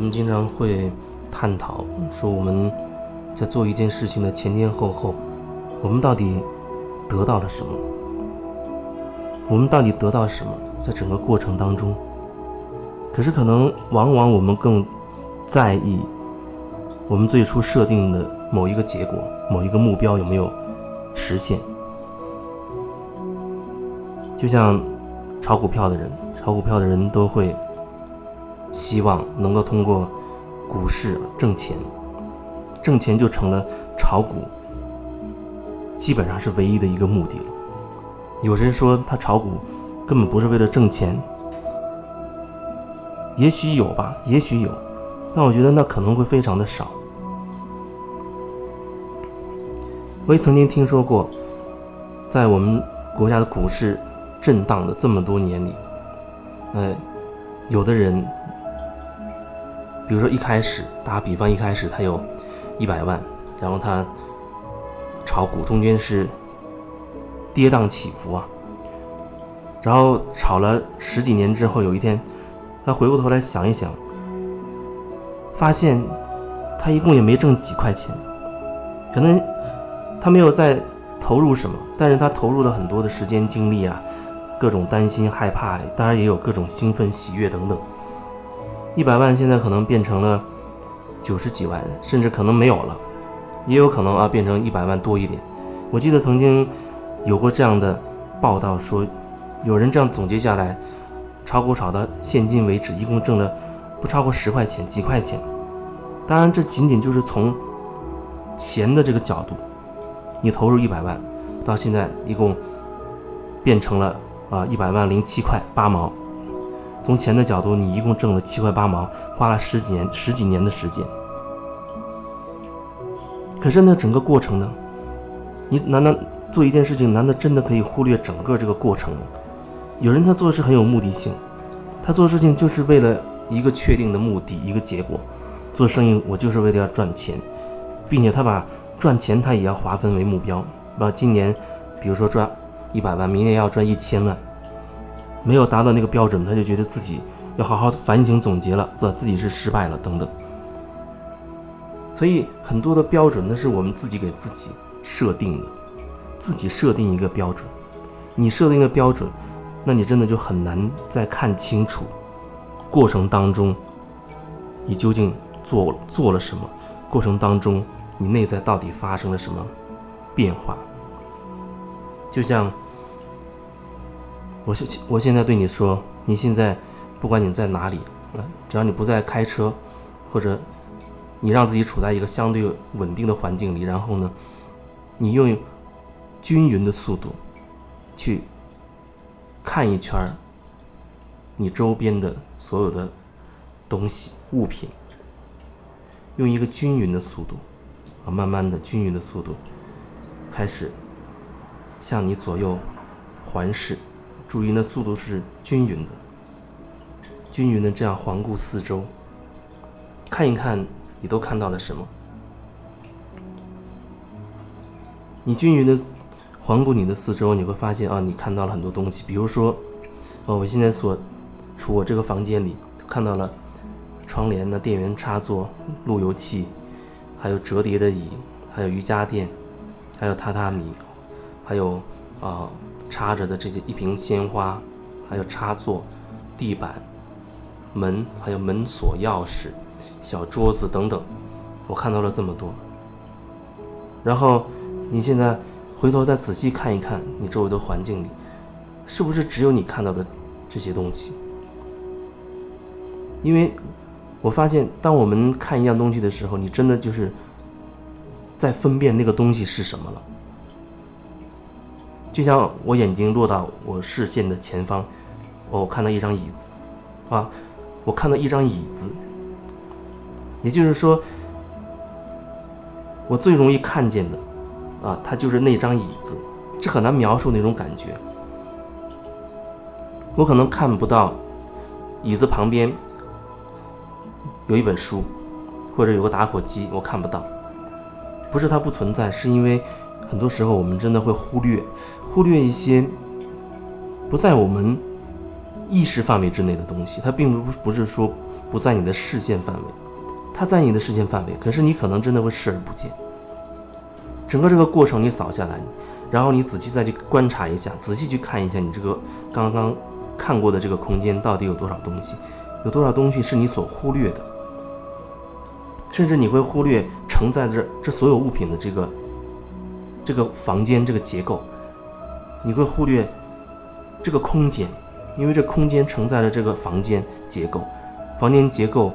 们经常会探讨说，我们在做一件事情的前前后后，我们到底得到了什么？我们到底得到什么？在整个过程当中，可是可能往往我们更在意我们最初设定的某一个结果、某一个目标有没有实现。就像炒股票的人，炒股票的人都会希望能够通过股市挣钱，挣钱就成了炒股基本上是唯一的一个目的了。有人说他炒股根本不是为了挣钱，也许有吧，也许有，但我觉得那可能会非常的少。我也曾经听说过，在我们国家的股市。震荡的这么多年里，呃，有的人，比如说一开始打比方，一开始他有一百万，然后他炒股中间是跌宕起伏啊，然后炒了十几年之后，有一天他回过头来想一想，发现他一共也没挣几块钱，可能他没有再投入什么，但是他投入了很多的时间精力啊。各种担心、害怕，当然也有各种兴奋、喜悦等等。一百万现在可能变成了九十几万，甚至可能没有了，也有可能啊变成一百万多一点。我记得曾经有过这样的报道，说有人这样总结下来，炒股炒到现今为止，一共挣了不超过十块钱、几块钱。当然，这仅仅就是从钱的这个角度，你投入一百万，到现在一共变成了。啊，一百万零七块八毛，从钱的角度，你一共挣了七块八毛，花了十几年十几年的时间。可是那整个过程呢？你难道做一件事情，难道真的可以忽略整个这个过程吗？有人他做事很有目的性，他做事情就是为了一个确定的目的，一个结果。做生意我就是为了要赚钱，并且他把赚钱他也要划分为目标，把今年，比如说赚。一百万，明年要赚一千万，没有达到那个标准，他就觉得自己要好好反省总结了，自自己是失败了等等。所以很多的标准，那是我们自己给自己设定的，自己设定一个标准，你设定的标准，那你真的就很难再看清楚过程当中你究竟做做了什么，过程当中你内在到底发生了什么变化。就像我现我现在对你说，你现在不管你在哪里，啊，只要你不在开车，或者你让自己处在一个相对稳定的环境里，然后呢，你用均匀的速度去看一圈你周边的所有的东西物品，用一个均匀的速度啊，慢慢的均匀的速度开始。向你左右环视，注意那速度是均匀的，均匀的这样环顾四周，看一看你都看到了什么。你均匀的环顾你的四周，你会发现啊，你看到了很多东西。比如说，哦，我现在所处我这个房间里看到了窗帘的电源插座、路由器，还有折叠的椅，还有瑜伽垫，还有榻榻米。还有啊，插着的这些一瓶鲜花，还有插座、地板、门，还有门锁、钥匙、小桌子等等，我看到了这么多。然后你现在回头再仔细看一看你周围的环境里，是不是只有你看到的这些东西？因为我发现，当我们看一样东西的时候，你真的就是在分辨那个东西是什么了。就像我眼睛落到我视线的前方，我看到一张椅子，啊，我看到一张椅子。也就是说，我最容易看见的，啊，它就是那张椅子，这很难描述那种感觉。我可能看不到椅子旁边有一本书，或者有个打火机，我看不到，不是它不存在，是因为。很多时候，我们真的会忽略，忽略一些不在我们意识范围之内的东西。它并不不是说不在你的视线范围，它在你的视线范围，可是你可能真的会视而不见。整个这个过程你扫下来，然后你仔细再去观察一下，仔细去看一下你这个刚刚看过的这个空间到底有多少东西，有多少东西是你所忽略的，甚至你会忽略承载着这所有物品的这个这个房间这个结构，你会忽略这个空间，因为这空间承载了这个房间结构，房间结构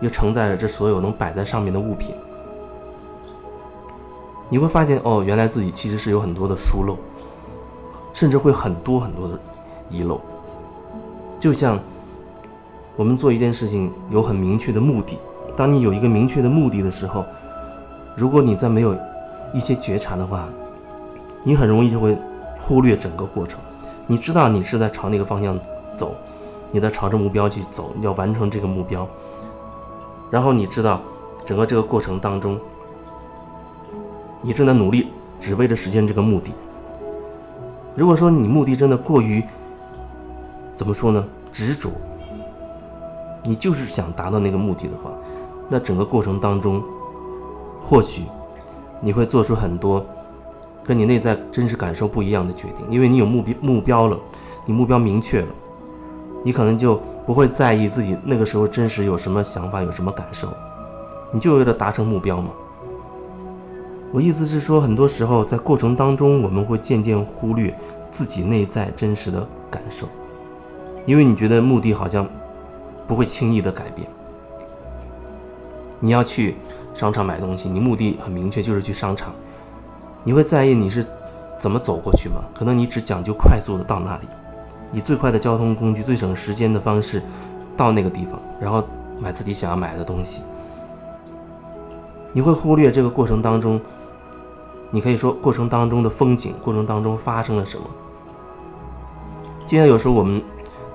又承载了这所有能摆在上面的物品。你会发现，哦，原来自己其实是有很多的疏漏，甚至会很多很多的遗漏。就像我们做一件事情有很明确的目的，当你有一个明确的目的的时候，如果你在没有一些觉察的话，你很容易就会忽略整个过程。你知道你是在朝那个方向走，你在朝着目标去走，要完成这个目标。然后你知道整个这个过程当中。你正在努力，只为了实现这个目的。如果说你目的真的过于，怎么说呢？执着，你就是想达到那个目的的话，那整个过程当中，或许你会做出很多跟你内在真实感受不一样的决定，因为你有目标目标了，你目标明确了，你可能就不会在意自己那个时候真实有什么想法，有什么感受，你就为了达成目标嘛。我意思是说，很多时候在过程当中，我们会渐渐忽略自己内在真实的感受，因为你觉得目的好像不会轻易的改变。你要去商场买东西，你目的很明确，就是去商场。你会在意你是怎么走过去吗？可能你只讲究快速的到那里，以最快的交通工具、最省时间的方式到那个地方，然后买自己想要买的东西。你会忽略这个过程当中。你可以说过程当中的风景，过程当中发生了什么？就像有时候我们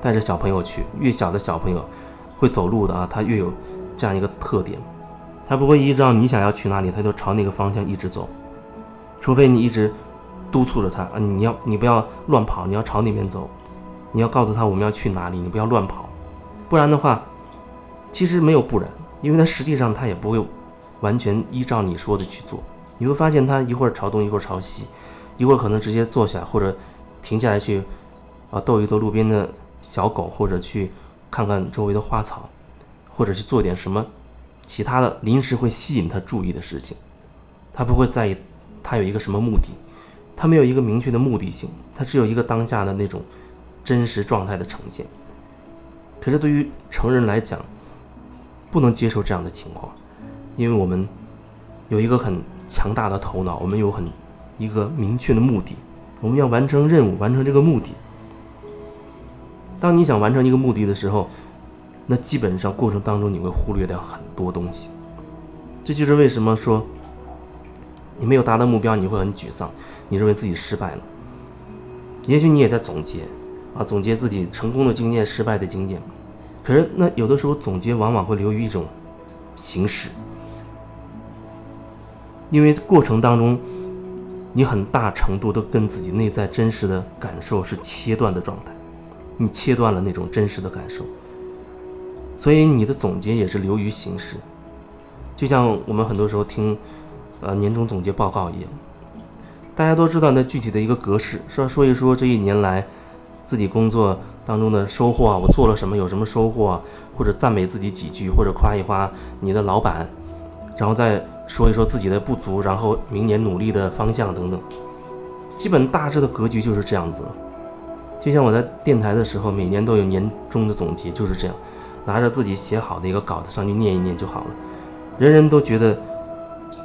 带着小朋友去，越小的小朋友会走路的啊，他越有这样一个特点，他不会依照你想要去哪里，他就朝那个方向一直走，除非你一直督促着他啊，你要你不要乱跑，你要朝那边走，你要告诉他我们要去哪里，你不要乱跑，不然的话，其实没有不然，因为他实际上他也不会完全依照你说的去做。你会发现他一会儿朝东，一会儿朝西，一会儿可能直接坐下，或者停下来去啊逗一逗路边的小狗，或者去看看周围的花草，或者去做点什么其他的临时会吸引他注意的事情。他不会在意他有一个什么目的，他没有一个明确的目的性，他只有一个当下的那种真实状态的呈现。可是对于成人来讲，不能接受这样的情况，因为我们有一个很。强大的头脑，我们有很一个明确的目的，我们要完成任务，完成这个目的。当你想完成一个目的的时候，那基本上过程当中你会忽略掉很多东西。这就是为什么说你没有达到目标，你会很沮丧，你认为自己失败了。也许你也在总结啊，总结自己成功的经验、失败的经验。可是那有的时候总结往往会流于一种形式。因为过程当中，你很大程度都跟自己内在真实的感受是切断的状态，你切断了那种真实的感受，所以你的总结也是流于形式，就像我们很多时候听，呃年终总结报告一样，大家都知道那具体的一个格式，说说一说这一年来自己工作当中的收获啊，我做了什么，有什么收获，或者赞美自己几句，或者夸一夸你的老板，然后再。说一说自己的不足，然后明年努力的方向等等，基本大致的格局就是这样子。就像我在电台的时候，每年都有年终的总结，就是这样，拿着自己写好的一个稿子上去念一念就好了。人人都觉得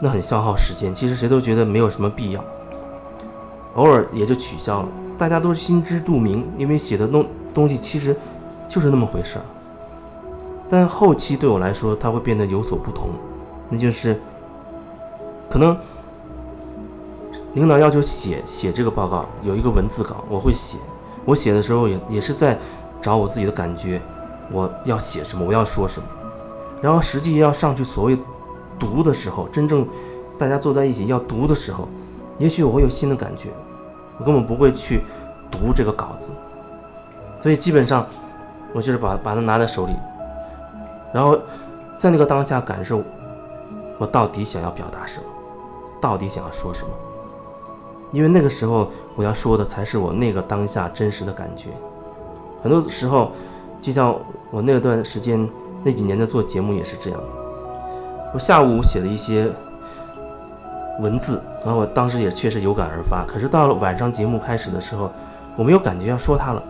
那很消耗时间，其实谁都觉得没有什么必要，偶尔也就取消了。大家都是心知肚明，因为写的东东西其实就是那么回事儿。但后期对我来说，它会变得有所不同，那就是。可能领导要求写写这个报告，有一个文字稿，我会写。我写的时候也也是在找我自己的感觉，我要写什么，我要说什么。然后实际要上去所谓读的时候，真正大家坐在一起要读的时候，也许我会有新的感觉，我根本不会去读这个稿子。所以基本上我就是把把它拿在手里，然后在那个当下感受，我到底想要表达什么，到底想要说什么。因为那个时候我要说的才是我那个当下真实的感觉。很多时候，就像我那段时间那几年在做节目也是这样。我下午写了一些文字，然后我当时也确实有感而发。可是到了晚上节目开始的时候，我没有感觉要说它了，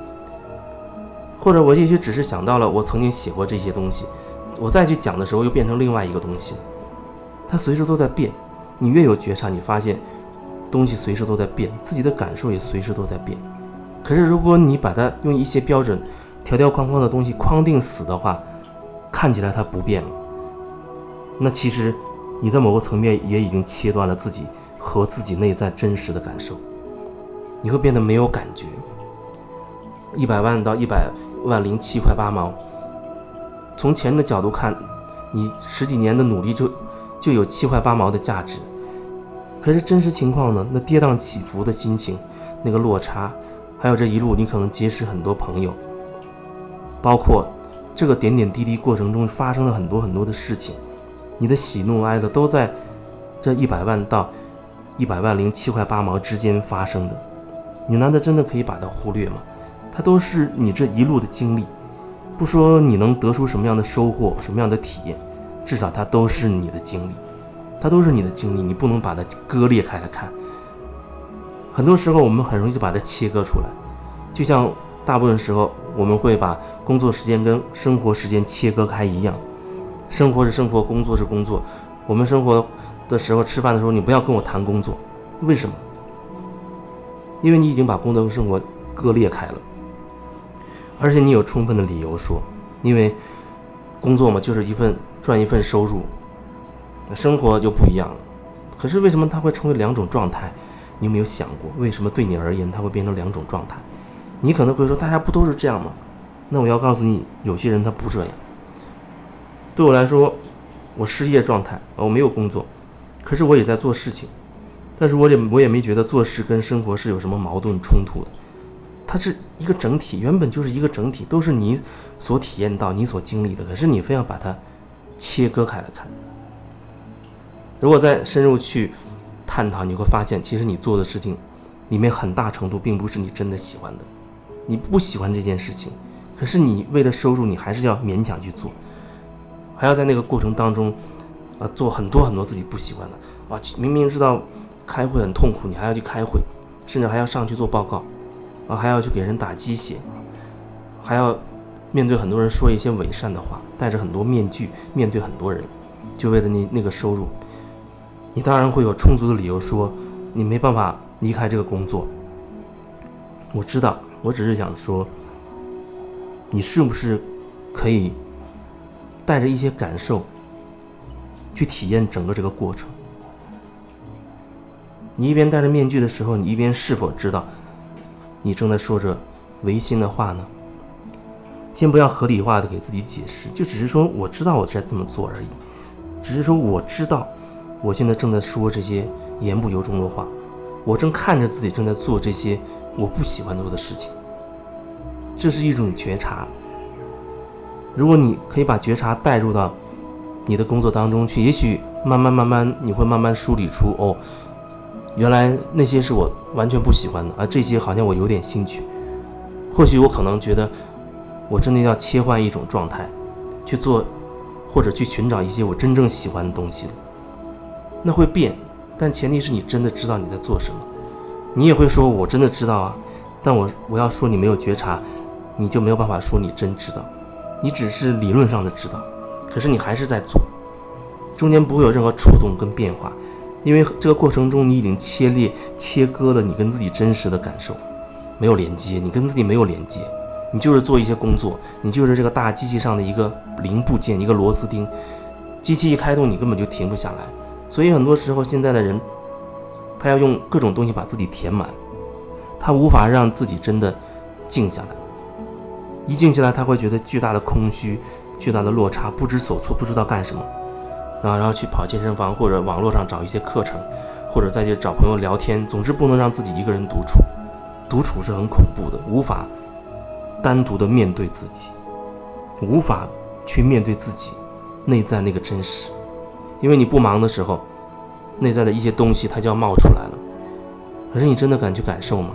或者我也许只是想到了我曾经写过这些东西，我再去讲的时候又变成另外一个东西。它随时都在变，你越有觉察，你发现东西随时都在变，自己的感受也随时都在变。可是如果你把它用一些标准、条条框框的东西框定死的话，看起来它不变了。那其实你在某个层面也已经切断了自己和自己内在真实的感受，你会变得没有感觉。一百万到一百万零七块八毛，从钱的角度看，你十几年的努力就就有七块八毛的价值。可是真实情况呢？那跌宕起伏的心情，那个落差，还有这一路你可能结识很多朋友，包括这个点点滴滴过程中发生了很多很多的事情。你的喜怒哀乐都在这一百万到一百万零七块八毛之间发生的，你难道真的可以把它忽略吗？它都是你这一路的经历，不说你能得出什么样的收获、什么样的体验，至少它都是你的经历，它都是你的经历，你不能把它割裂开来看。很多时候我们很容易就把它切割出来，就像大部分时候我们会把工作时间跟生活时间切割开一样。生活是生活，工作是工作。我们生活的时候，吃饭的时候，你不要跟我谈工作，为什么？因为你已经把工作和生活割裂开了，而且你有充分的理由说，因为工作嘛，就是一份赚一份收入，生活就不一样了。可是为什么它会成为两种状态？你有没有想过，为什么对你而言它会变成两种状态？你可能会说，大家不都是这样吗？那我要告诉你，有些人他不这样。对我来说，我失业状态，我没有工作，可是我也在做事情，但是我也我也没觉得做事跟生活是有什么矛盾冲突的，它是一个整体，原本就是一个整体，都是你所体验到、你所经历的，可是你非要把它切割开来看。如果再深入去探讨，你会发现，其实你做的事情里面很大程度并不是你真的喜欢的，你不喜欢这件事情，可是你为了收入，你还是要勉强去做。还要在那个过程当中，啊，做很多很多自己不喜欢的，哇，明明知道开会很痛苦，你还要去开会，甚至还要上去做报告，啊，还要去给人打鸡血，还要面对很多人说一些伪善的话，戴着很多面具面对很多人，就为了你那个收入，你当然会有充足的理由说你没办法离开这个工作。我知道，我只是想说，你是不是可以？带着一些感受，去体验整个这个过程。你一边戴着面具的时候，你一边是否知道，你正在说着违心的话呢？先不要合理化的给自己解释，就只是说我知道我在这么做而已，只是说我知道我现在正在说这些言不由衷的话，我正看着自己正在做这些我不喜欢做的事情，这是一种觉察。如果你可以把觉察带入到你的工作当中去，也许慢慢慢慢你会慢慢梳理出哦，原来那些是我完全不喜欢的，而这些好像我有点兴趣。或许我可能觉得我真的要切换一种状态去做，或者去寻找一些我真正喜欢的东西了。那会变，但前提是你真的知道你在做什么。你也会说我真的知道啊，但我我要说你没有觉察，你就没有办法说你真知道。你只是理论上的知道，可是你还是在做，中间不会有任何触动跟变化，因为这个过程中你已经切裂、切割了你跟自己真实的感受，没有连接，你跟自己没有连接，你就是做一些工作，你就是这个大机器上的一个零部件、一个螺丝钉，机器一开动，你根本就停不下来。所以很多时候，现在的人，他要用各种东西把自己填满，他无法让自己真的静下来。一静下来，他会觉得巨大的空虚，巨大的落差，不知所措，不知道干什么，然后然后去跑健身房或者网络上找一些课程，或者再去找朋友聊天，总之不能让自己一个人独处。独处是很恐怖的，无法单独的面对自己，无法去面对自己内在那个真实。因为你不忙的时候，内在的一些东西它就要冒出来了。可是你真的敢去感受吗？